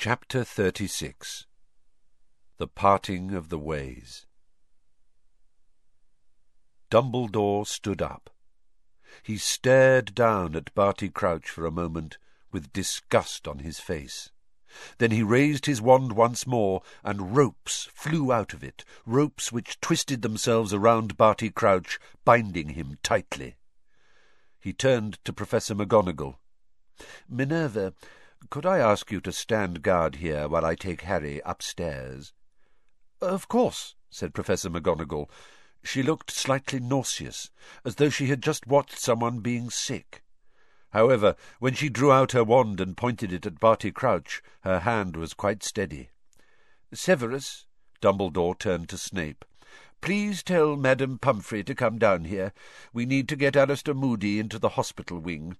Chapter 36 The Parting of the Ways Dumbledore stood up. He stared down at Barty Crouch for a moment, with disgust on his face. Then he raised his wand once more, and ropes flew out of it, ropes which twisted themselves around Barty Crouch, binding him tightly. He turned to Professor McGonagall. Minerva, could I ask you to stand guard here while I take Harry upstairs? Of course, said Professor McGonagall. She looked slightly nauseous, as though she had just watched someone being sick. However, when she drew out her wand and pointed it at Barty Crouch, her hand was quite steady. Severus, Dumbledore turned to Snape, please tell Madame Pomfrey to come down here. We need to get Alastor Moody into the hospital wing.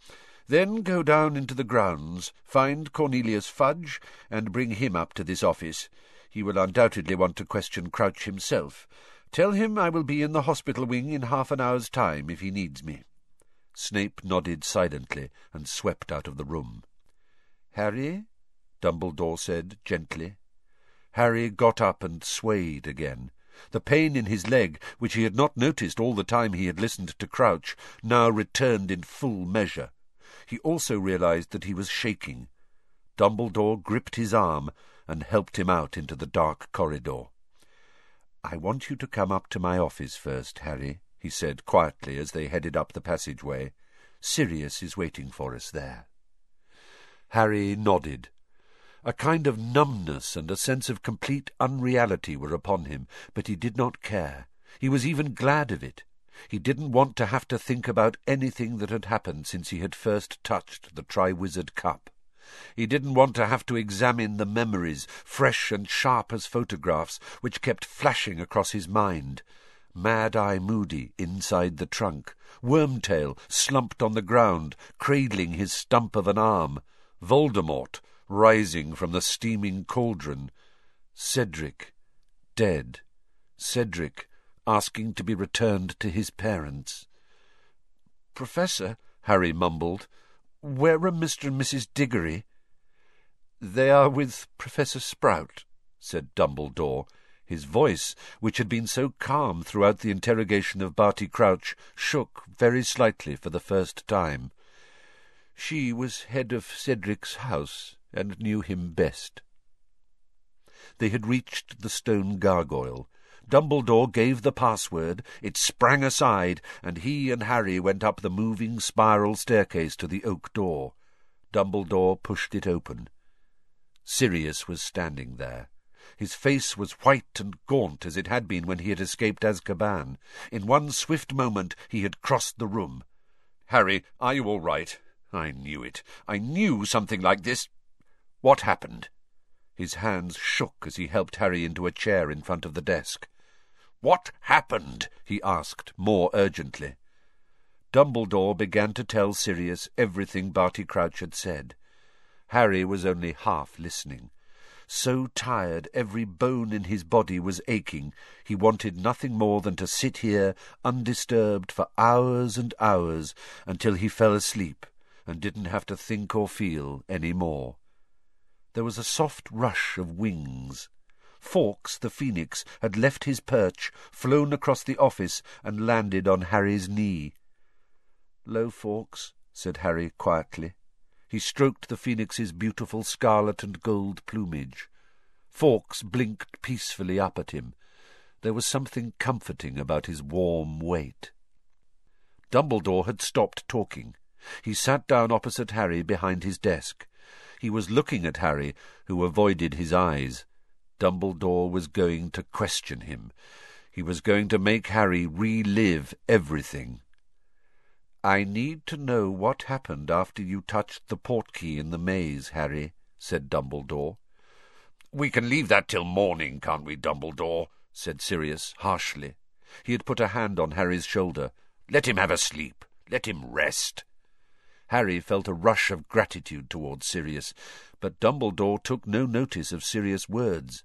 Then go down into the grounds, find Cornelius Fudge, and bring him up to this office. He will undoubtedly want to question Crouch himself. Tell him I will be in the hospital wing in half an hour's time if he needs me. Snape nodded silently and swept out of the room. Harry? Dumbledore said gently. Harry got up and swayed again. The pain in his leg, which he had not noticed all the time he had listened to Crouch, now returned in full measure. He also realized that he was shaking. Dumbledore gripped his arm and helped him out into the dark corridor. I want you to come up to my office first, Harry, he said quietly as they headed up the passageway. Sirius is waiting for us there. Harry nodded. A kind of numbness and a sense of complete unreality were upon him, but he did not care. He was even glad of it. He didn't want to have to think about anything that had happened since he had first touched the Triwizard Cup. He didn't want to have to examine the memories, fresh and sharp as photographs, which kept flashing across his mind. Mad-Eye Moody inside the trunk, Wormtail slumped on the ground, cradling his stump of an arm, Voldemort rising from the steaming cauldron, Cedric dead, Cedric asking to be returned to his parents. Professor, Harry mumbled, where are Mr. and Mrs. Diggory? They are with Professor Sprout, said Dumbledore, his voice, which had been so calm throughout the interrogation of Barty Crouch, shook very slightly for the first time. She was head of Cedric's house, and knew him best. They had reached the stone gargoyle. Dumbledore gave the password, it sprang aside, and he and Harry went up the moving spiral staircase to the oak door. Dumbledore pushed it open. Sirius was standing there. His face was white and gaunt as it had been when he had escaped Azkaban. In one swift moment he had crossed the room. Harry, are you all right? I knew it. I knew something like this. What happened? His hands shook as he helped Harry into a chair in front of the desk. What happened? he asked, more urgently. Dumbledore began to tell Sirius everything Barty Crouch had said. Harry was only half listening. So tired every bone in his body was aching, he wanted nothing more than to sit here undisturbed for hours and hours until he fell asleep and didn't have to think or feel any more. There was a soft rush of wings. Fawkes, the phoenix, had left his perch, flown across the office, and landed on Harry's knee. Lo, Fawkes, said Harry quietly. He stroked the phoenix's beautiful scarlet and gold plumage. Fawkes blinked peacefully up at him. There was something comforting about his warm weight. Dumbledore had stopped talking. He sat down opposite Harry behind his desk. He was looking at Harry, who avoided his eyes. Dumbledore was going to question him. He was going to make Harry relive everything. I need to know what happened after you touched the portkey in the maze, Harry, said Dumbledore. We can leave that till morning, can't we, Dumbledore? said Sirius harshly. He had put a hand on Harry's shoulder. Let him have a sleep. Let him rest. Harry felt a rush of gratitude towards Sirius, but Dumbledore took no notice of Sirius' words.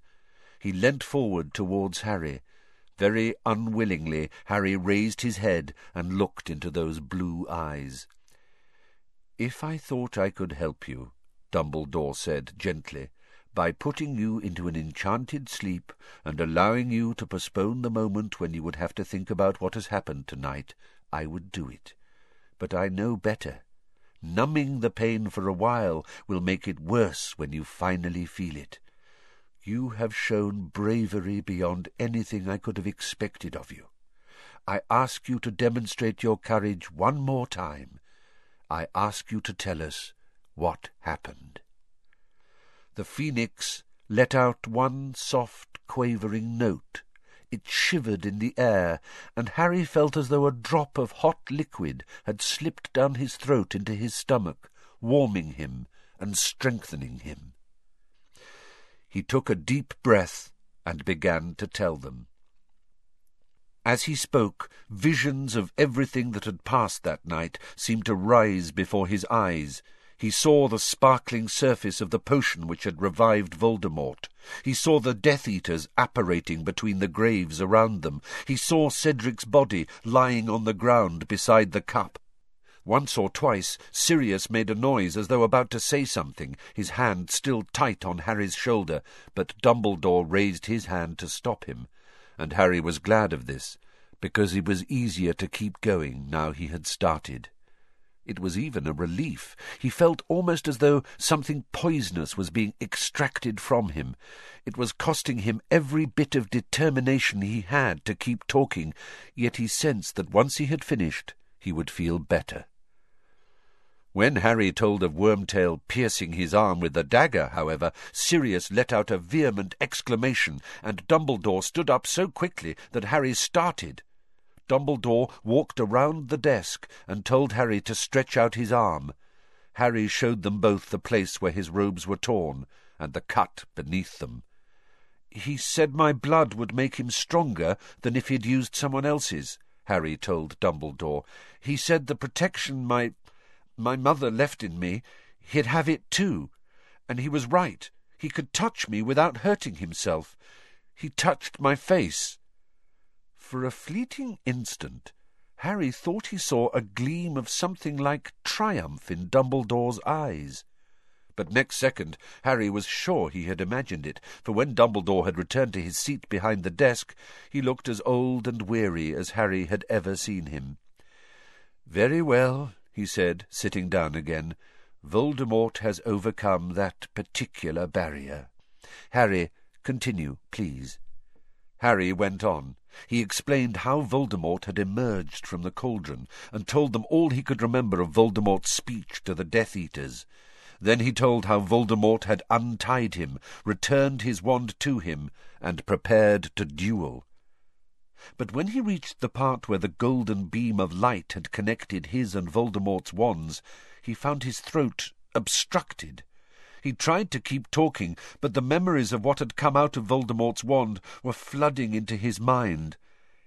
He leant forward towards Harry. Very unwillingly, Harry raised his head and looked into those blue eyes. If I thought I could help you, Dumbledore said gently, by putting you into an enchanted sleep and allowing you to postpone the moment when you would have to think about what has happened tonight, I would do it. But I know better. Numbing the pain for a while will make it worse when you finally feel it. You have shown bravery beyond anything I could have expected of you. I ask you to demonstrate your courage one more time. I ask you to tell us what happened. The phoenix let out one soft, quavering note. It shivered in the air, and Harry felt as though a drop of hot liquid had slipped down his throat into his stomach, warming him and strengthening him. He took a deep breath and began to tell them. As he spoke, visions of everything that had passed that night seemed to rise before his eyes. He saw the sparkling surface of the potion which had revived Voldemort. He saw the Death Eaters apparating between the graves around them. He saw Cedric's body lying on the ground beside the cup. Once or twice Sirius made a noise as though about to say something, his hand still tight on Harry's shoulder, but Dumbledore raised his hand to stop him and Harry was glad of this, because it was easier to keep going now he had started. It was even a relief. He felt almost as though something poisonous was being extracted from him. It was costing him every bit of determination he had to keep talking, yet he sensed that once he had finished, he would feel better. When Harry told of Wormtail piercing his arm with the dagger, however, Sirius let out a vehement exclamation, and Dumbledore stood up so quickly that Harry started. Dumbledore walked around the desk and told Harry to stretch out his arm. Harry showed them both the place where his robes were torn, and the cut beneath them. He said my blood would make him stronger than if he'd used someone else's, Harry told Dumbledore. He said the protection my my mother left in me, he'd have it too. And he was right. He could touch me without hurting himself. He touched my face. For a fleeting instant, Harry thought he saw a gleam of something like triumph in Dumbledore's eyes. But next second Harry was sure he had imagined it, for when Dumbledore had returned to his seat behind the desk, he looked as old and weary as Harry had ever seen him. Very well, he said, sitting down again. Voldemort has overcome that particular barrier. Harry, continue, please. Harry went on. He explained how Voldemort had emerged from the cauldron, and told them all he could remember of Voldemort's speech to the Death Eaters. Then he told how Voldemort had untied him, returned his wand to him, and prepared to duel. But when he reached the part where the golden beam of light had connected his and Voldemort's wands, he found his throat obstructed. He tried to keep talking, but the memories of what had come out of Voldemort's wand were flooding into his mind.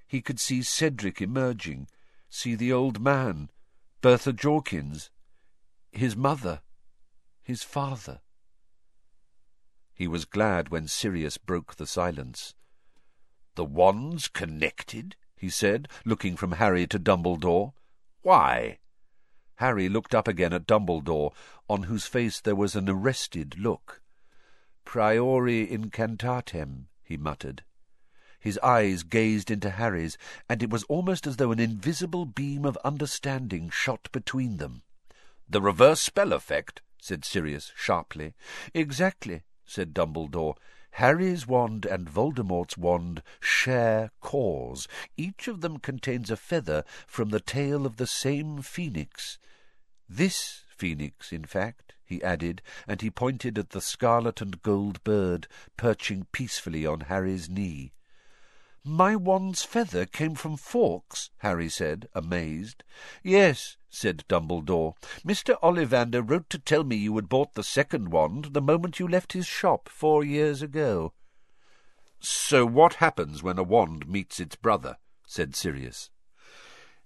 He could see Cedric emerging, see the old man, Bertha Jorkins, his mother, his father. He was glad when Sirius broke the silence. The wands connected? he said, looking from Harry to Dumbledore. Why? Harry looked up again at Dumbledore, on whose face there was an arrested look. Priori incantatem, he muttered. His eyes gazed into Harry's, and it was almost as though an invisible beam of understanding shot between them. The reverse spell effect, said Sirius sharply. Exactly, said Dumbledore. Harry's wand and Voldemort's wand share cores. Each of them contains a feather from the tail of the same phoenix. This phoenix, in fact, he added, and he pointed at the scarlet and gold bird perching peacefully on Harry's knee. My wand's feather came from Fawkes, Harry said, amazed. Yes, said Dumbledore. Mr. Ollivander wrote to tell me you had bought the second wand the moment you left his shop four years ago. So what happens when a wand meets its brother? said Sirius.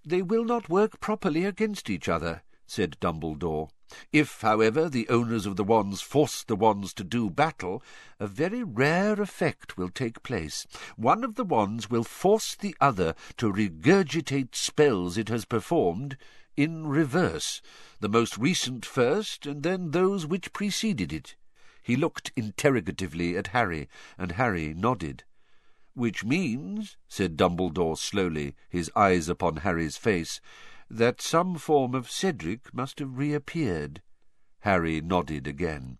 They will not work properly against each other, said Dumbledore. If, however, the owners of the wands force the wands to do battle, a very rare effect will take place. One of the wands will force the other to regurgitate spells it has performed in reverse, the most recent first, and then those which preceded it. He looked interrogatively at Harry, and Harry nodded. Which means, said Dumbledore slowly, his eyes upon Harry's face, that some form of Cedric must have reappeared. Harry nodded again.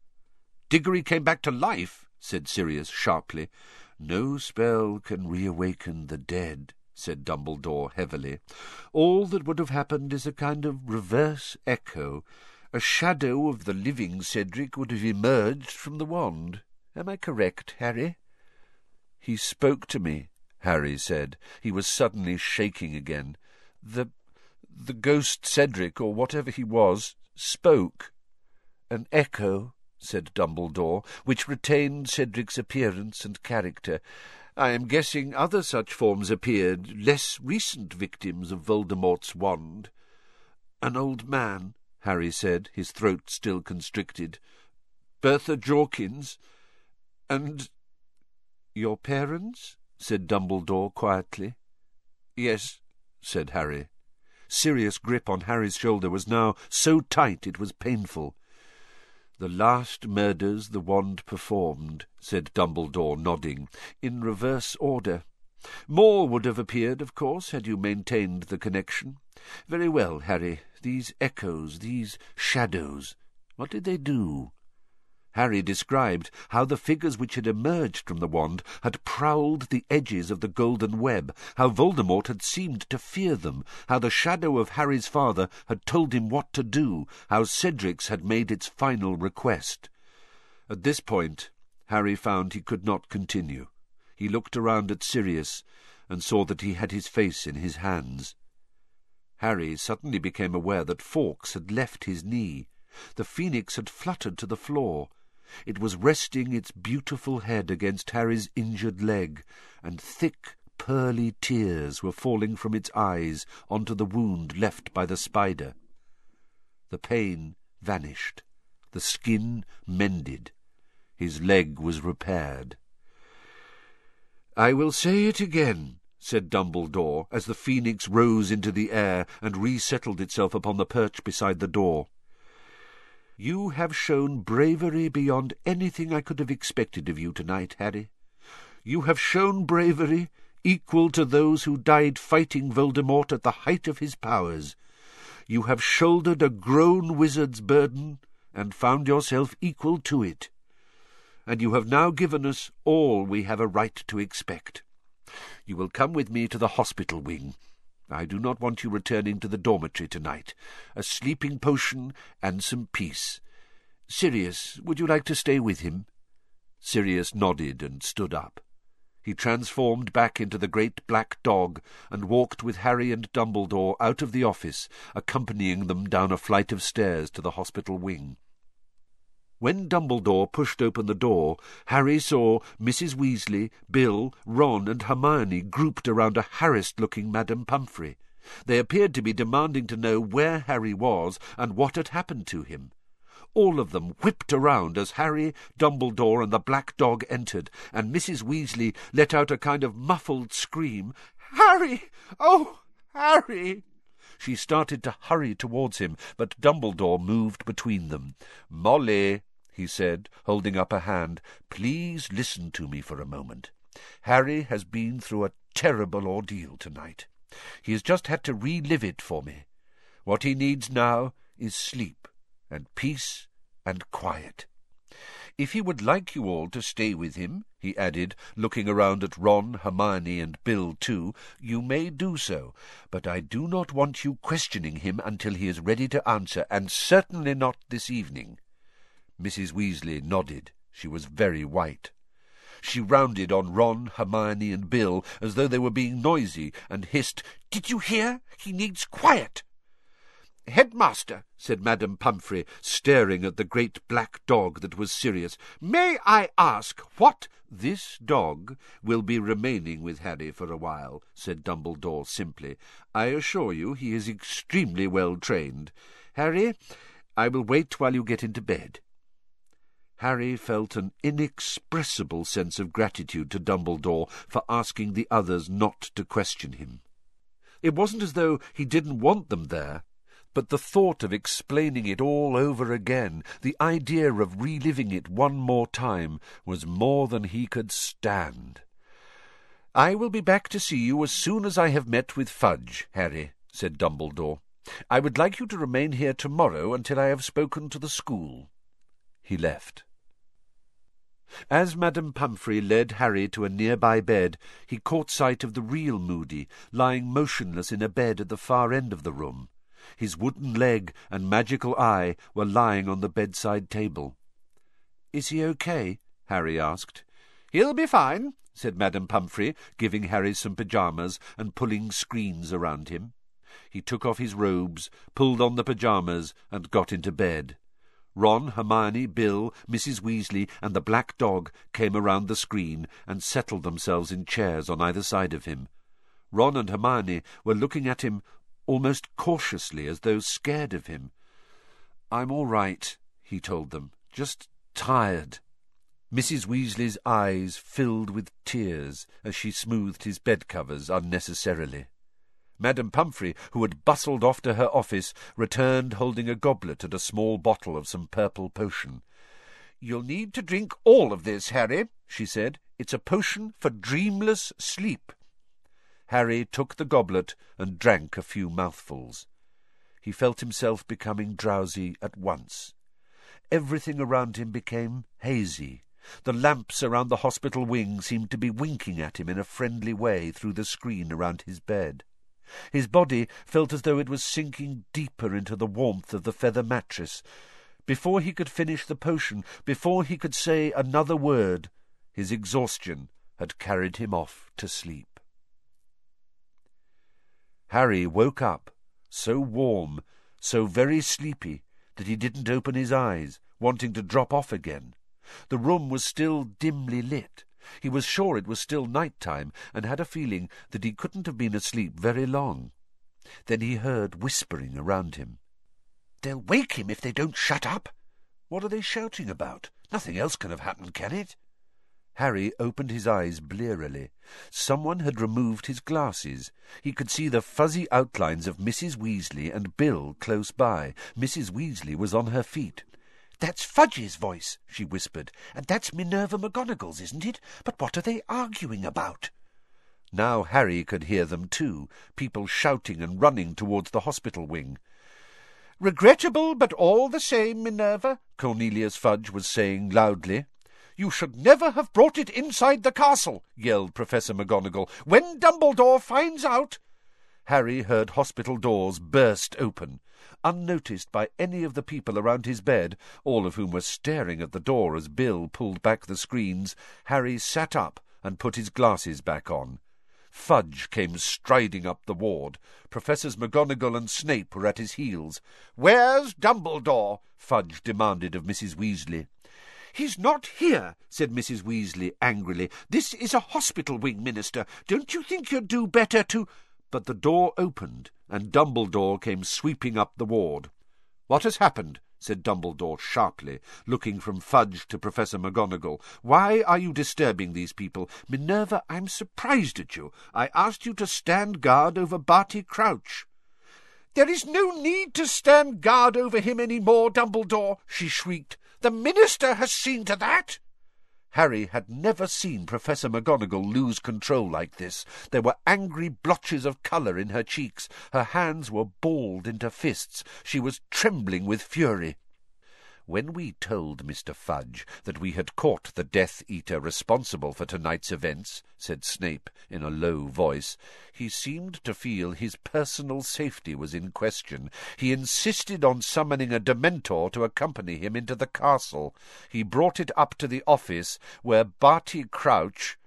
Diggory came back to life, said Sirius sharply. No spell can reawaken the dead, said Dumbledore heavily. All that would have happened is a kind of reverse echo. A shadow of the living Cedric would have emerged from the wand. Am I correct, Harry? He spoke to me, Harry said. He was suddenly shaking again. The the ghost Cedric, or whatever he was, spoke. An echo, said Dumbledore, which retained Cedric's appearance and character. I am guessing other such forms appeared, less recent victims of Voldemort's wand. An old man, Harry said, his throat still constricted. Bertha Jorkins. And... Your parents? said Dumbledore quietly. Yes, said Harry. Sirius' grip on Harry's shoulder was now so tight it was painful. The last murders the wand performed, said Dumbledore, nodding, in reverse order. More would have appeared, of course, had you maintained the connection. Very well, Harry. These echoes, these shadows, what did they do? Harry described how the figures which had emerged from the wand had prowled the edges of the golden web, how Voldemort had seemed to fear them, how the shadow of Harry's father had told him what to do, how Cedric's had made its final request. At this point, Harry found he could not continue. He looked around at Sirius and saw that he had his face in his hands. Harry suddenly became aware that Fawkes had left his knee. The phoenix had fluttered to the floor. It was resting its beautiful head against Harry's injured leg, and thick, pearly tears were falling from its eyes onto the wound left by the spider. The pain vanished. The skin mended. His leg was repaired. I will say it again, said Dumbledore, as the phoenix rose into the air and resettled itself upon the perch beside the door. You have shown bravery beyond anything I could have expected of you tonight, Harry. You have shown bravery equal to those who died fighting Voldemort at the height of his powers. You have shouldered a grown wizard's burden and found yourself equal to it. And you have now given us all we have a right to expect. You will come with me to the hospital wing. I do not want you returning to the dormitory tonight. A sleeping potion and some peace. Sirius, would you like to stay with him? Sirius nodded and stood up. He transformed back into the great black dog and walked with Harry and Dumbledore out of the office, accompanying them down a flight of stairs to the hospital wing. When Dumbledore pushed open the door, Harry saw Mrs. Weasley, Bill, Ron, and Hermione grouped around a harassed-looking Madame Pomfrey. They appeared to be demanding to know where Harry was and what had happened to him. All of them whipped around as Harry, Dumbledore, and the black dog entered, and Mrs. Weasley let out a kind of muffled scream. Harry! Oh, Harry! She started to hurry towards him, but Dumbledore moved between them. Molly, he said, holding up a hand. Please listen to me for a moment. Harry has been through a terrible ordeal tonight. He has just had to relive it for me. What he needs now is sleep, and peace, and quiet. If he would like you all to stay with him, he added, looking around at Ron, Hermione, and Bill too, you may do so, but I do not want you questioning him until he is ready to answer, and certainly not this evening. Mrs. Weasley nodded. She was very white. She rounded on Ron, Hermione, and Bill as though they were being noisy, and hissed, Did you hear? He needs quiet. Headmaster, said Madame Pomfrey, staring at the great black dog that was Sirius, may I ask what this dog will be remaining with Harry for a while, said Dumbledore simply. I assure you he is extremely well trained. Harry, I will wait while you get into bed. Harry felt an inexpressible sense of gratitude to Dumbledore for asking the others not to question him. It wasn't as though he didn't want them there. But the thought of explaining it all over again, the idea of reliving it one more time, was more than he could stand. I will be back to see you as soon as I have met with Fudge, Harry, said Dumbledore. I would like you to remain here tomorrow until I have spoken to the school. He left. As Madame Pomfrey led Harry to a nearby bed, he caught sight of the real Moody, lying motionless in a bed at the far end of the room. His wooden leg and magical eye were lying on the bedside table. "'Is he okay?' Harry asked. "'He'll be fine,' said Madame Pomfrey, giving Harry some pyjamas and pulling screens around him. He took off his robes, pulled on the pyjamas, and got into bed. Ron, Hermione, Bill, Mrs. Weasley, and the black dog came around the screen and settled themselves in chairs on either side of him. Ron and Hermione were looking at him almost cautiously, as though scared of him. I'm all right, he told them. Just tired. Mrs. Weasley's eyes filled with tears as she smoothed his bed covers unnecessarily. Madame Pomfrey, who had bustled off to her office, returned holding a goblet and a small bottle of some purple potion. You'll need to drink all of this, Harry, she said. It's a potion for dreamless sleep. Harry took the goblet and drank a few mouthfuls. He felt himself becoming drowsy at once. Everything around him became hazy. The lamps around the hospital wing seemed to be winking at him in a friendly way through the screen around his bed. His body felt as though it was sinking deeper into the warmth of the feather mattress. Before he could finish the potion, before he could say another word, his exhaustion had carried him off to sleep. Harry woke up, so warm, so very sleepy, that he didn't open his eyes, wanting to drop off again. The room was still dimly lit. He was sure it was still night time, and had a feeling that he couldn't have been asleep very long. Then he heard whispering around him. They'll wake him if they don't shut up. What are they shouting about? Nothing else can have happened, can it? Harry opened his eyes blearily. Someone had removed his glasses. He could see the fuzzy outlines of Mrs. Weasley and Bill close by. Mrs. Weasley was on her feet. That's Fudge's voice, she whispered, and that's Minerva McGonagall's, isn't it? But what are they arguing about? Now Harry could hear them too, people shouting and running towards the hospital wing. Regrettable, but all the same, Minerva, Cornelius Fudge was saying loudly. You should never have brought it inside the castle, yelled Professor McGonagall. When Dumbledore finds out... Harry heard hospital doors burst open. Unnoticed by any of the people around his bed, all of whom were staring at the door as Bill pulled back the screens, Harry sat up and put his glasses back on. Fudge came striding up the ward. Professors McGonagall and Snape were at his heels. Where's Dumbledore? Fudge demanded of Mrs. Weasley. He's not here, said Mrs. Weasley angrily. This is a hospital wing, Minister. Don't you think you'd do better to but the door opened, and Dumbledore came sweeping up the ward. What has happened? said Dumbledore sharply, looking from Fudge to Professor McGonagall. Why are you disturbing these people? Minerva, I'm surprised at you. I asked you to stand guard over Barty Crouch. There is no need to stand guard over him any more, Dumbledore, she shrieked. The Minister has seen to that. Harry had never seen Professor McGonagall lose control like this. There were angry blotches of colour in her cheeks. Her hands were balled into fists. She was trembling with fury. When we told Mr. Fudge that we had caught the Death Eater responsible for tonight's events, said Snape in a low voice, he seemed to feel his personal safety was in question. He insisted on summoning a Dementor to accompany him into the castle. He brought it up to the office, where Barty Crouch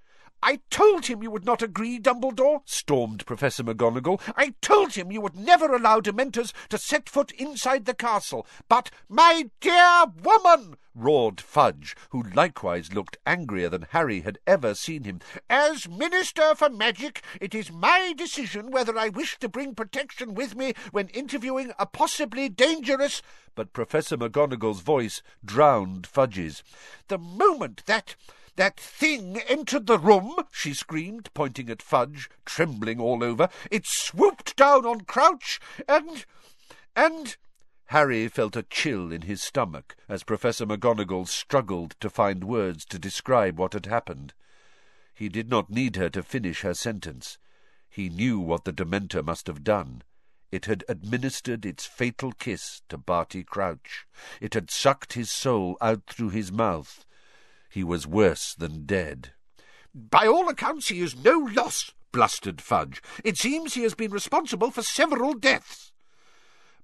I told him you would not agree, Dumbledore, stormed Professor McGonagall. I told him you would never allow Dementors to set foot inside the castle. But, my dear woman, roared Fudge, who likewise looked angrier than Harry had ever seen him. As Minister for Magic, it is my decision whether I wish to bring protection with me when interviewing a possibly dangerous... But Professor McGonagall's voice drowned Fudge's. The moment that... That thing entered the room, she screamed, pointing at Fudge, trembling all over. It swooped down on Crouch, and... And Harry felt a chill in his stomach as Professor McGonagall struggled to find words to describe what had happened. He did not need her to finish her sentence. He knew what the Dementor must have done. It had administered its fatal kiss to Barty Crouch. It had sucked his soul out through his mouth. He was worse than dead. By all accounts he is no loss, blustered Fudge. It seems he has been responsible for several deaths.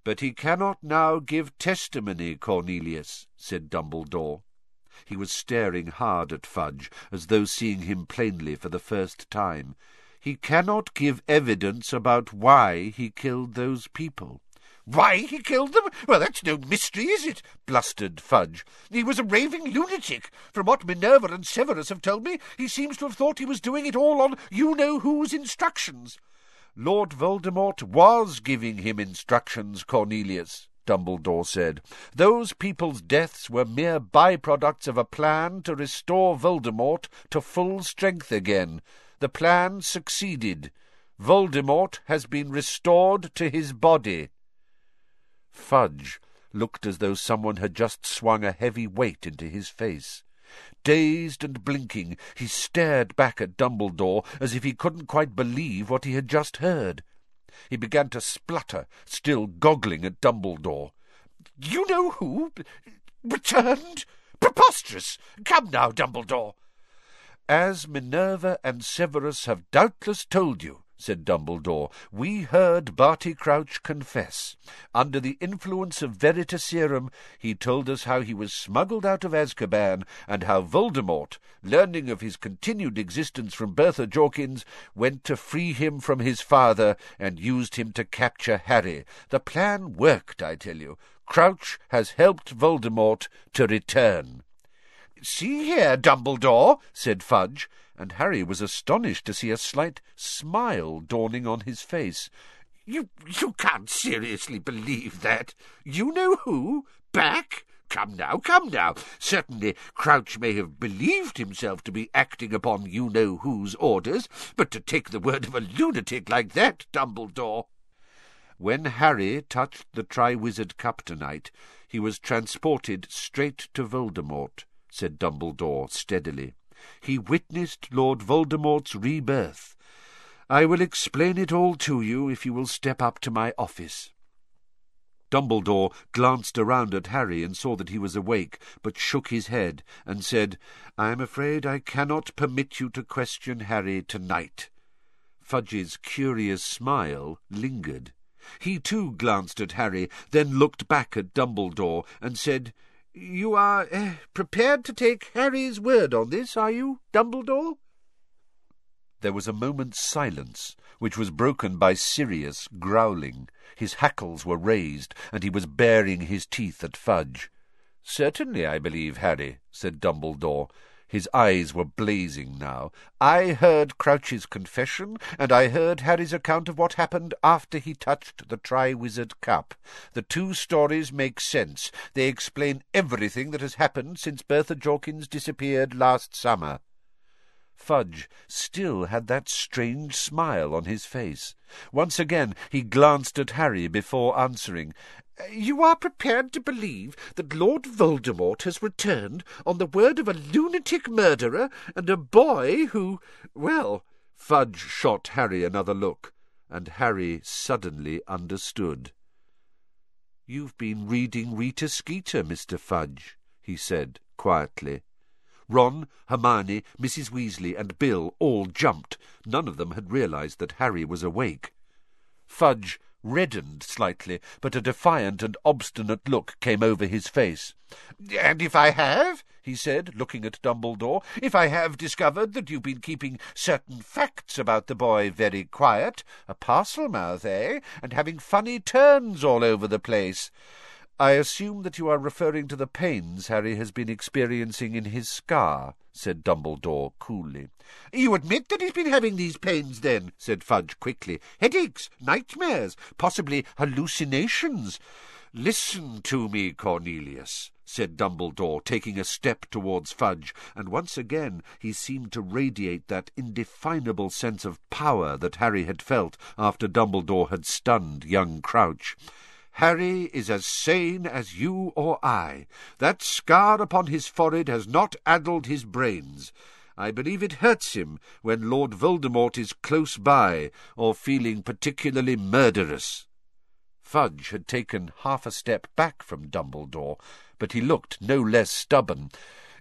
But he cannot now give testimony, Cornelius, said Dumbledore. He was staring hard at Fudge, as though seeing him plainly for the first time. He cannot give evidence about why he killed those people. Why he killed them? Well, that's no mystery, is it? blustered Fudge. He was a raving lunatic. From what Minerva and Severus have told me, he seems to have thought he was doing it all on you-know-whose instructions. Lord Voldemort was giving him instructions, Cornelius, Dumbledore said. Those people's deaths were mere by-products of a plan to restore Voldemort to full strength again. The plan succeeded. Voldemort has been restored to his body. Fudge looked as though someone had just swung a heavy weight into his face. Dazed and blinking, he stared back at Dumbledore as if he couldn't quite believe what he had just heard. He began to splutter, still goggling at Dumbledore. You know who? Returned? Preposterous! Come now, Dumbledore. As Minerva and Severus have doubtless told you, said Dumbledore, we heard Barty Crouch confess. Under the influence of Veritaserum, he told us how he was smuggled out of Azkaban, and how Voldemort, learning of his continued existence from Bertha Jorkins, went to free him from his father and used him to capture Harry. The plan worked, I tell you. Crouch has helped Voldemort to return. See here, Dumbledore, said Fudge and Harry was astonished to see a slight smile dawning on his face. You you can't seriously believe that. You know who? Back? Come now, come now. Certainly Crouch may have believed himself to be acting upon you-know-whose orders, but to take the word of a lunatic like that, Dumbledore... When Harry touched the Triwizard Cup tonight, he was transported straight to Voldemort, said Dumbledore steadily. He witnessed Lord Voldemort's rebirth. I will explain it all to you if you will step up to my office. Dumbledore glanced around at Harry and saw that he was awake, but shook his head and said, I am afraid I cannot permit you to question Harry tonight. Fudge's curious smile lingered. He too glanced at Harry, then looked back at Dumbledore and said, you are uh, prepared to take Harry's word on this, are you, Dumbledore? There was a moment's silence, which was broken by Sirius growling. His hackles were raised, and he was baring his teeth at Fudge. Certainly, I believe, Harry, said Dumbledore. His eyes were blazing now. I heard Crouch's confession, and I heard Harry's account of what happened after he touched the Triwizard Cup. The two stories make sense. They explain everything that has happened since Bertha Jorkins disappeared last summer. Fudge still had that strange smile on his face. Once again he glanced at Harry before answering. You are prepared to believe that Lord Voldemort has returned on the word of a lunatic murderer and a boy who... Well, Fudge shot Harry another look, and Harry suddenly understood. You've been reading Rita Skeeter, Mr. Fudge, he said quietly. Ron, Hermione, Mrs. Weasley, and Bill all jumped. None of them had realized that Harry was awake. Fudge reddened slightly, but a defiant and obstinate look came over his face. And if I have, he said, looking at Dumbledore, if I have discovered that you've been keeping certain facts about the boy very quiet, a Parselmouth, eh, and having funny turns all over the place, I assume that you are referring to the pains Harry has been experiencing in his scar, said Dumbledore coolly. You admit that he's been having these pains, then, said Fudge quickly. Headaches, nightmares, possibly hallucinations. Listen to me, Cornelius, said Dumbledore, taking a step towards Fudge, and once again he seemed to radiate that indefinable sense of power that Harry had felt after Dumbledore had stunned young Crouch. Harry is as sane as you or I. That scar upon his forehead has not addled his brains. I believe it hurts him when Lord Voldemort is close by, or feeling particularly murderous. Fudge had taken half a step back from Dumbledore, but he looked no less stubborn.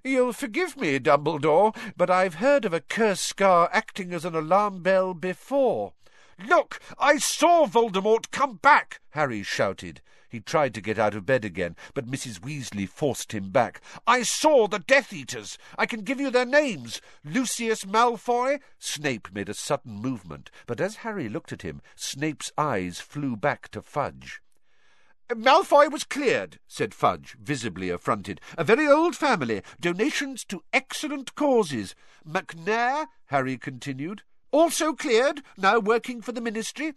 You'll forgive me, Dumbledore, but I've heard of a curse scar acting as an alarm bell before. Look, I saw Voldemort come back, Harry shouted. He tried to get out of bed again, but Mrs. Weasley forced him back. I saw the Death Eaters. I can give you their names. Lucius Malfoy. Snape made a sudden movement, but as Harry looked at him, Snape's eyes flew back to Fudge. Malfoy was cleared, said Fudge, visibly affronted. A very old family. Donations to excellent causes. Macnair, Harry continued, also cleared, now working for the ministry.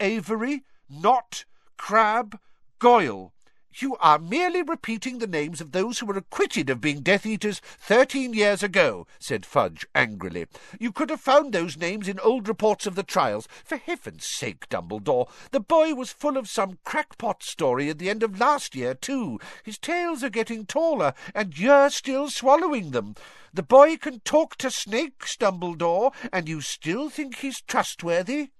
Avery, Nott, Crabbe, Goyle. You are merely repeating the names of those who were acquitted of being Death Eaters thirteen years ago, said Fudge angrily. You could have found those names in old reports of the trials. For heaven's sake, Dumbledore, the boy was full of some crackpot story at the end of last year, too. His tales are getting taller, and you're still swallowing them. The boy can talk to snakes, Dumbledore, and you still think he's trustworthy?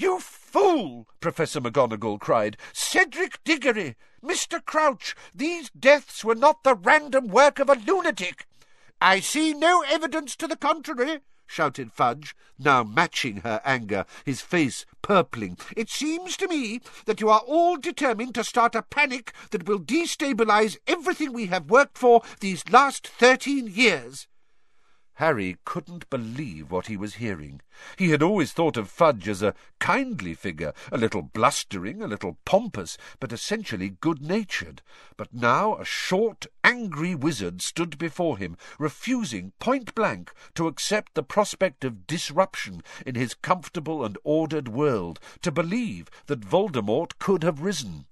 You fool! Professor McGonagall cried. Cedric Diggory! Mr. Crouch! These deaths were not the random work of a lunatic! I see no evidence to the contrary, shouted Fudge, now matching her anger, his face purpling. It seems to me that you are all determined to start a panic that will destabilize everything we have worked for these last thirteen years. Harry couldn't believe what he was hearing. He had always thought of Fudge as a kindly figure, a little blustering, a little pompous, but essentially good-natured. But now a short, angry wizard stood before him, refusing point-blank to accept the prospect of disruption in his comfortable and ordered world, to believe that Voldemort could have risen.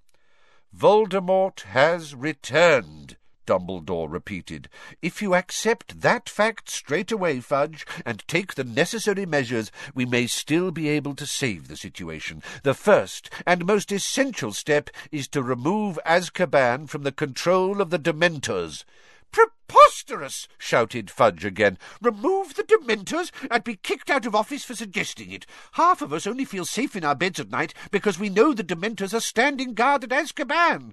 Voldemort has returned, Dumbledore repeated. If you accept that fact straight away, Fudge, and take the necessary measures, we may still be able to save the situation. The first and most essential step is to remove Azkaban from the control of the Dementors. Preposterous! shouted Fudge again. Remove the Dementors and be kicked out of office for suggesting it. Half of us only feel safe in our beds at night because we know the Dementors are standing guard at Azkaban.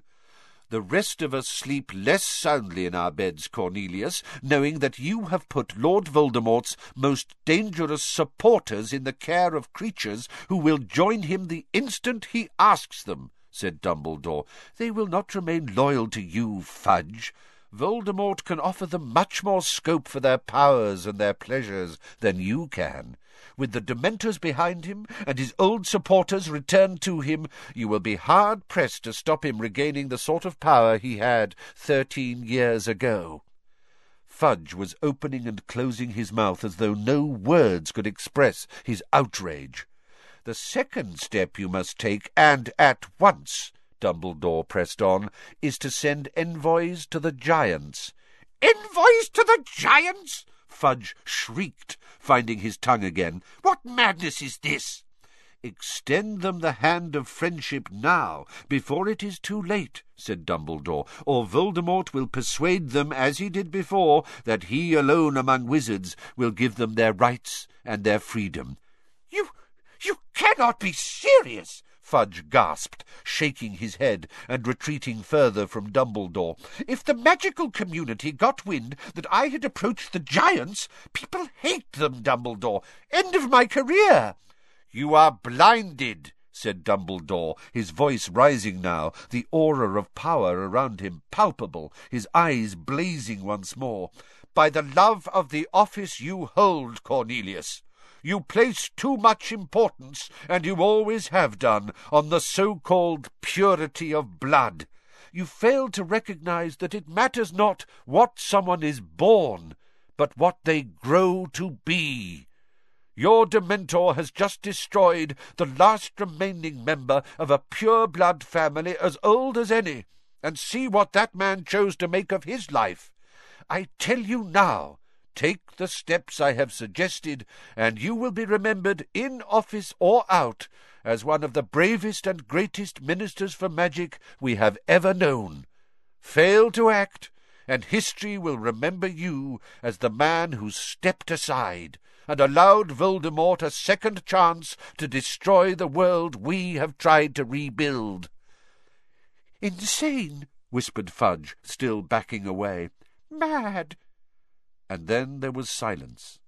The rest of us sleep less soundly in our beds, Cornelius, knowing that you have put Lord Voldemort's most dangerous supporters in the care of creatures who will join him the instant he asks them, said Dumbledore. They will not remain loyal to you, Fudge. Voldemort can offer them much more scope for their powers and their pleasures than you can. With the Dementors behind him, and his old supporters returned to him, you will be hard pressed to stop him regaining the sort of power he had thirteen years ago. Fudge was opening and closing his mouth as though no words could express his outrage. The second step you must take, and at once, Dumbledore pressed on, is to send envoys to the giants. Envoys to the giants? Fudge shrieked, finding his tongue again. What madness is this? Extend them the hand of friendship now, before it is too late, said Dumbledore, or Voldemort will persuade them, as he did before, that he alone among wizards will give them their rights and their freedom. You, you cannot be serious, Fudge gasped, shaking his head and retreating further from Dumbledore. If the magical community got wind that I had approached the giants, people hate them, Dumbledore. End of my career. You are blinded, said Dumbledore, his voice rising now, the aura of power around him palpable, his eyes blazing once more, by the love of the office you hold, Cornelius. You place too much importance, and you always have done, on the so-called purity of blood. You fail to recognize that it matters not what someone is born, but what they grow to be. Your Dementor has just destroyed the last remaining member of a pure-blood family as old as any, and see what that man chose to make of his life. I tell you now, Take the steps I have suggested, and you will be remembered, in office or out, as one of the bravest and greatest ministers for magic we have ever known. Fail to act, and history will remember you as the man who stepped aside and allowed Voldemort a second chance to destroy the world we have tried to rebuild. Insane, whispered Fudge, still backing away. Mad. And then there was silence.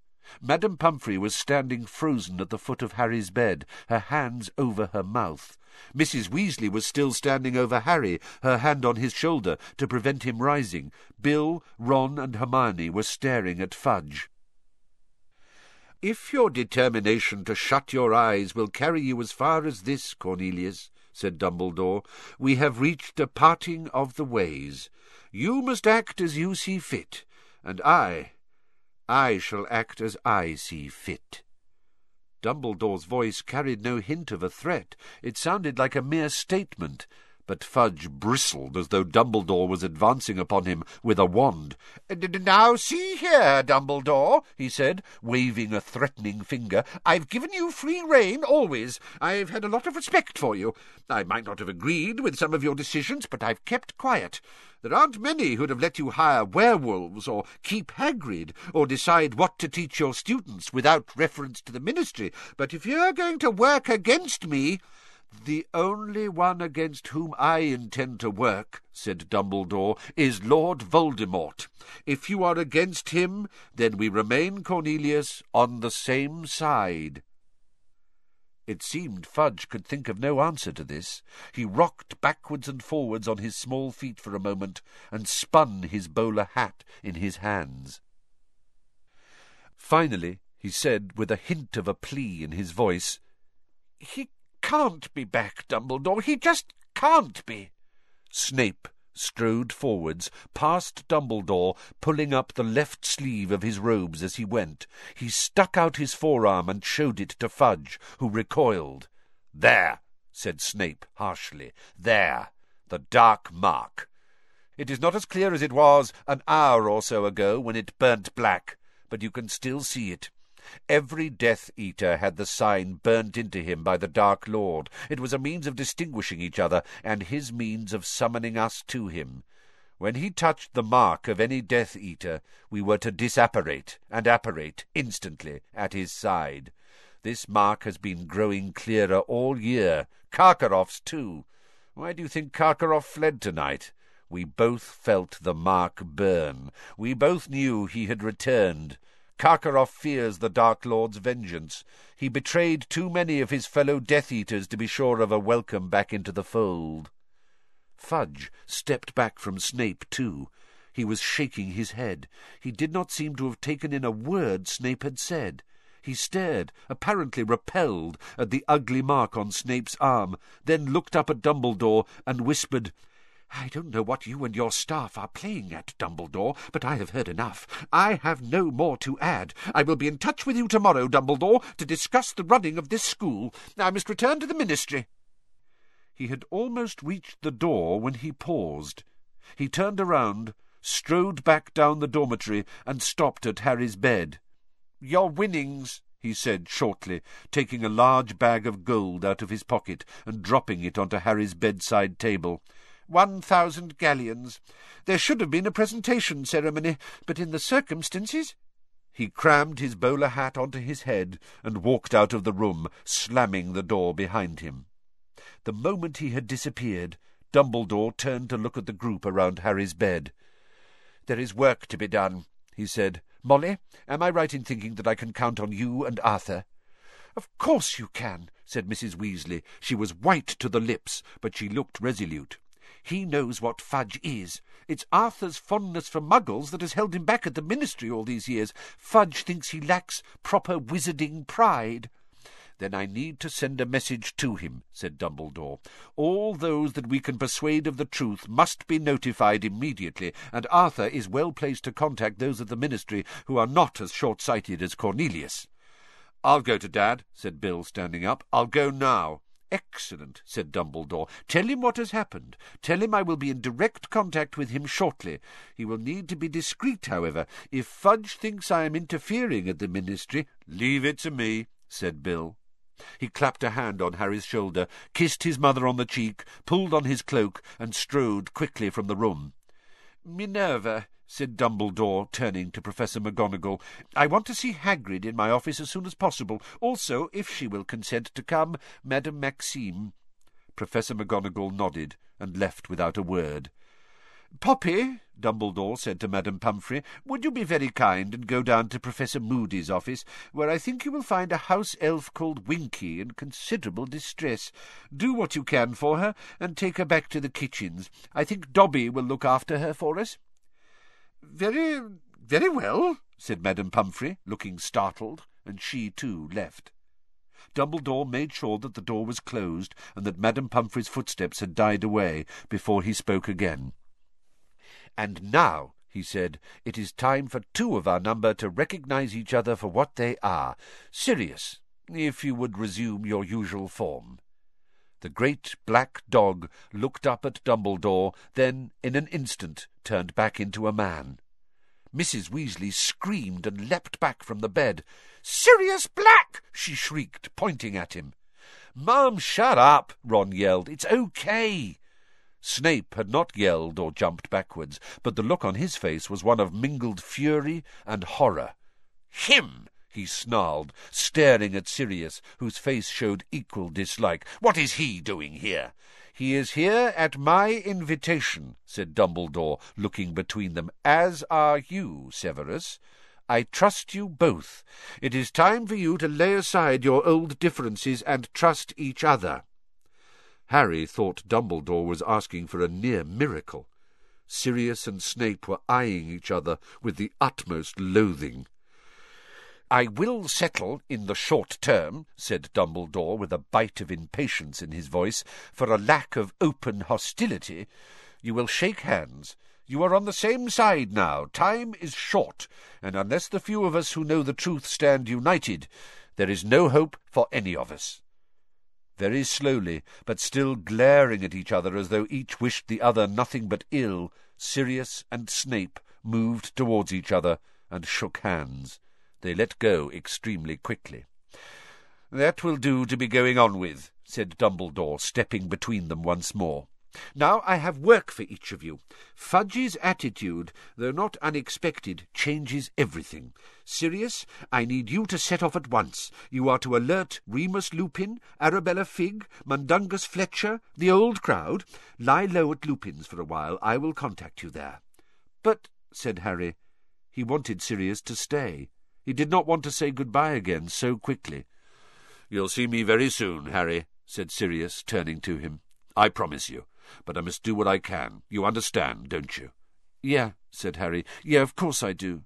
Madame Pomfrey was standing frozen at the foot of Harry's bed, her hands over her mouth. Mrs. Weasley was still standing over Harry, her hand on his shoulder, to prevent him rising. Bill, Ron, and Hermione were staring at Fudge. If your determination to shut your eyes will carry you as far as this, Cornelius, said Dumbledore, we have reached a parting of the ways. You must act as you see fit, and I, I shall act as I see fit. Dumbledore's voice carried no hint of a threat. It sounded like a mere statement, but Fudge bristled as though Dumbledore was advancing upon him with a wand. Now see here, Dumbledore, he said, waving a threatening finger. I've given you free rein always. I've had a lot of respect for you. I might not have agreed with some of your decisions, but I've kept quiet. There aren't many who'd have let you hire werewolves, or keep Hagrid, or decide what to teach your students without reference to the ministry. But if you're going to work against me, the only one against whom I intend to work, said Dumbledore, is Lord Voldemort. If you are against him, then we remain, Cornelius, on the same side. It seemed Fudge could think of no answer to this. He rocked backwards and forwards on his small feet for a moment, and spun his bowler hat in his hands. Finally, he said, with a hint of a plea in his voice, He can't be back, Dumbledore. He just can't be. Snape strode forwards, past Dumbledore, pulling up the left sleeve of his robes as he went. He stuck out his forearm and showed it to Fudge, who recoiled. There, said Snape harshly. There, the dark mark. It is not as clear as it was an hour or so ago when it burnt black, but you can still see it. Every Death Eater had the sign burnt into him by the Dark Lord. It was a means of distinguishing each other, and his means of summoning us to him. When he touched the mark of any Death Eater, we were to disapparate, and apparate instantly at his side. This mark has been growing clearer all year. Karkaroff's too. Why do you think Karkaroff fled tonight? We both felt the mark burn. We both knew he had returned. Karkaroff fears the Dark Lord's vengeance. He betrayed too many of his fellow Death Eaters to be sure of a welcome back into the fold. Fudge stepped back from Snape, too. He was shaking his head. He did not seem to have taken in a word Snape had said. He stared, apparently repelled, at the ugly mark on Snape's arm, then looked up at Dumbledore and whispered, I don't know what you and your staff are playing at, Dumbledore, but I have heard enough. I have no more to add. I will be in touch with you tomorrow, Dumbledore, to discuss the running of this school. I must return to the ministry. He had almost reached the door when he paused. He turned around, strode back down the dormitory, and stopped at Harry's bed. Your winnings, he said shortly, taking a large bag of gold out of his pocket and dropping it onto Harry's bedside table. One thousand galleons. There should have been a presentation ceremony, but in the circumstances... He crammed his bowler hat onto his head and walked out of the room, slamming the door behind him. The moment he had disappeared, Dumbledore turned to look at the group around Harry's bed. There is work to be done, he said. Molly, am I right in thinking that I can count on you and Arthur? Of course you can, said Mrs. Weasley. She was white to the lips, but she looked resolute. He knows what Fudge is. It's Arthur's fondness for muggles that has held him back at the ministry all these years. Fudge thinks he lacks proper wizarding pride. Then I need to send a message to him, said Dumbledore. All those that we can persuade of the truth must be notified immediately, and Arthur is well placed to contact those of the ministry who are not as short-sighted as Cornelius. I'll go to Dad, said Bill, standing up. I'll go now. Excellent, said Dumbledore. Tell him what has happened. Tell him I will be in direct contact with him shortly. He will need to be discreet, however. If Fudge thinks I am interfering at the Ministry, leave it to me, said Bill. He clapped a hand on Harry's shoulder, kissed his mother on the cheek, pulled on his cloak, and strode quickly from the room. Minerva, said Dumbledore, turning to Professor McGonagall, I want to see Hagrid in my office as soon as possible. Also, if she will consent to come, Madame Maxime. Professor McGonagall nodded and left without a word. Poppy, Dumbledore said to Madame Pomfrey, would you be very kind and go down to Professor Moody's office, where I think you will find a house elf called Winky in considerable distress. Do what you can for her, and take her back to the kitchens. I think Dobby will look after her for us. Very, very well, said Madame Pomfrey, looking startled, and she too left. Dumbledore made sure that the door was closed and that Madame Pomfrey's footsteps had died away before he spoke again. And now, he said, it is time for two of our number to recognize each other for what they are. Sirius, if you would resume your usual form. The great black dog looked up at Dumbledore, then, in an instant, turned back into a man. Mrs. Weasley screamed and leapt back from the bed. Sirius Black! she shrieked, pointing at him. Mum, shut up! Ron yelled. It's okay. Snape had not yelled or jumped backwards, but the look on his face was one of mingled fury and horror. Him! He snarled, staring at Sirius, whose face showed equal dislike. What is he doing here? He is here at my invitation, said Dumbledore, looking between them, as are you, Severus. I trust you both. It is time for you to lay aside your old differences and trust each other. Harry thought Dumbledore was asking for a near miracle. Sirius and Snape were eyeing each other with the utmost loathing. I will settle in the short term, said Dumbledore with a bite of impatience in his voice, for a lack of open hostility. You will shake hands. You are on the same side now. Time is short, and unless the few of us who know the truth stand united, there is no hope for any of us. Very slowly, but still glaring at each other as though each wished the other nothing but ill, Sirius and Snape moved towards each other and shook hands. They let go extremely quickly. That will do to be going on with, said Dumbledore, stepping between them once more. Now I have work for each of you. Fudge's attitude, though not unexpected, changes everything. Sirius, I need you to set off at once. You are to alert Remus Lupin, Arabella Figg, Mundungus Fletcher, the old crowd. Lie low at Lupin's for a while. I will contact you there. But, said Harry, he wanted Sirius to stay. He did not want to say good-bye again so quickly. You'll see me very soon, Harry, said Sirius, turning to him. I promise you but I must do what I can. You understand, don't you? Yeah, said Harry. Yeah, of course I do.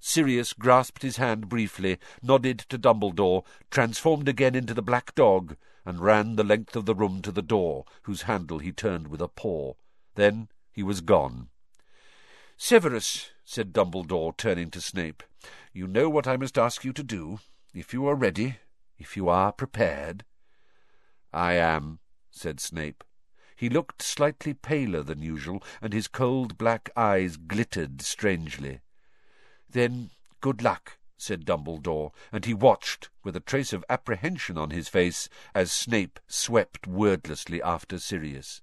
Sirius grasped his hand briefly, nodded to Dumbledore, transformed again into the black dog, and ran the length of the room to the door, whose handle he turned with a paw. Then he was gone. Severus, said Dumbledore, turning to Snape, you know what I must ask you to do, if you are ready, if you are prepared. I am, said Snape. He looked slightly paler than usual, and his cold black eyes glittered strangely. Then good luck, said Dumbledore, and he watched, with a trace of apprehension on his face, as Snape swept wordlessly after Sirius.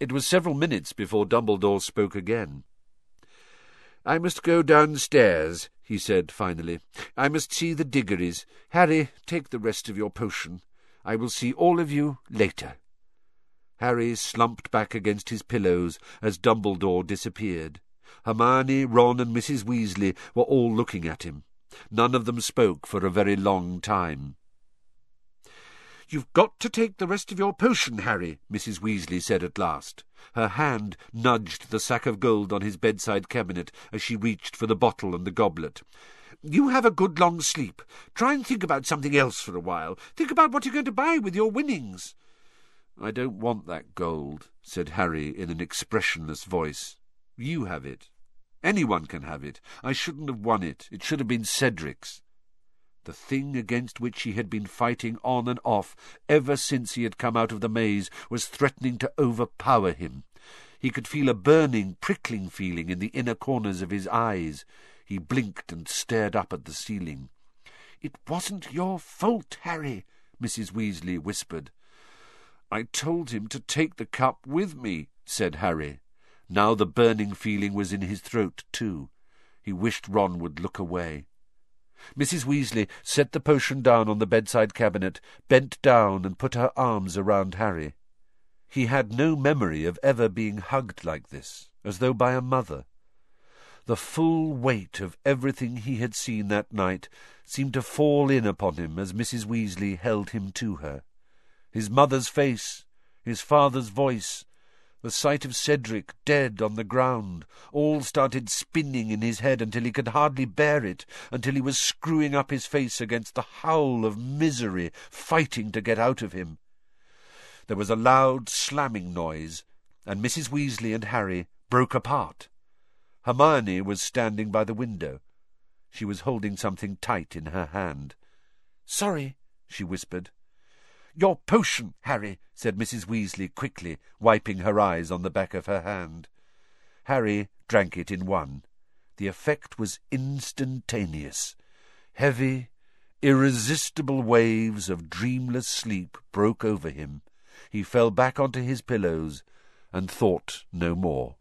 It was several minutes before Dumbledore spoke again. I must go downstairs, he said finally. I must see the Diggorys. Harry, take the rest of your potion. I will see all of you later. Harry slumped back against his pillows as Dumbledore disappeared. Hermione, Ron, and Mrs. Weasley were all looking at him. None of them spoke for a very long time. You've got to take the rest of your potion, Harry, Mrs. Weasley said at last. Her hand nudged the sack of gold on his bedside cabinet as she reached for the bottle and the goblet. You have a good long sleep. Try and think about something else for a while. Think about what you're going to buy with your winnings. I don't want that gold, said Harry in an expressionless voice. You have it. Anyone can have it. I shouldn't have won it. It should have been Cedric's. The thing against which he had been fighting on and off ever since he had come out of the maze was threatening to overpower him. He could feel a burning, prickling feeling in the inner corners of his eyes. He blinked and stared up at the ceiling. It wasn't your fault, Harry, Mrs. Weasley whispered. I told him to take the cup with me, said Harry. Now the burning feeling was in his throat, too. He wished Ron would look away. Mrs. Weasley set the potion down on the bedside cabinet, bent down and put her arms around Harry. He had no memory of ever being hugged like this, as though by a mother. The full weight of everything he had seen that night seemed to fall in upon him as Mrs. Weasley held him to her. His mother's face, his father's voice, the sight of Cedric dead on the ground, all started spinning in his head until he could hardly bear it, until he was screwing up his face against the howl of misery fighting to get out of him. There was a loud slamming noise, and Mrs. Weasley and Harry broke apart. Hermione was standing by the window. She was holding something tight in her hand. Sorry, she whispered. Your potion, Harry, said Mrs. Weasley quickly, wiping her eyes on the back of her hand. Harry drank it in one. The effect was instantaneous. Heavy, irresistible waves of dreamless sleep broke over him. He fell back onto his pillows and thought no more.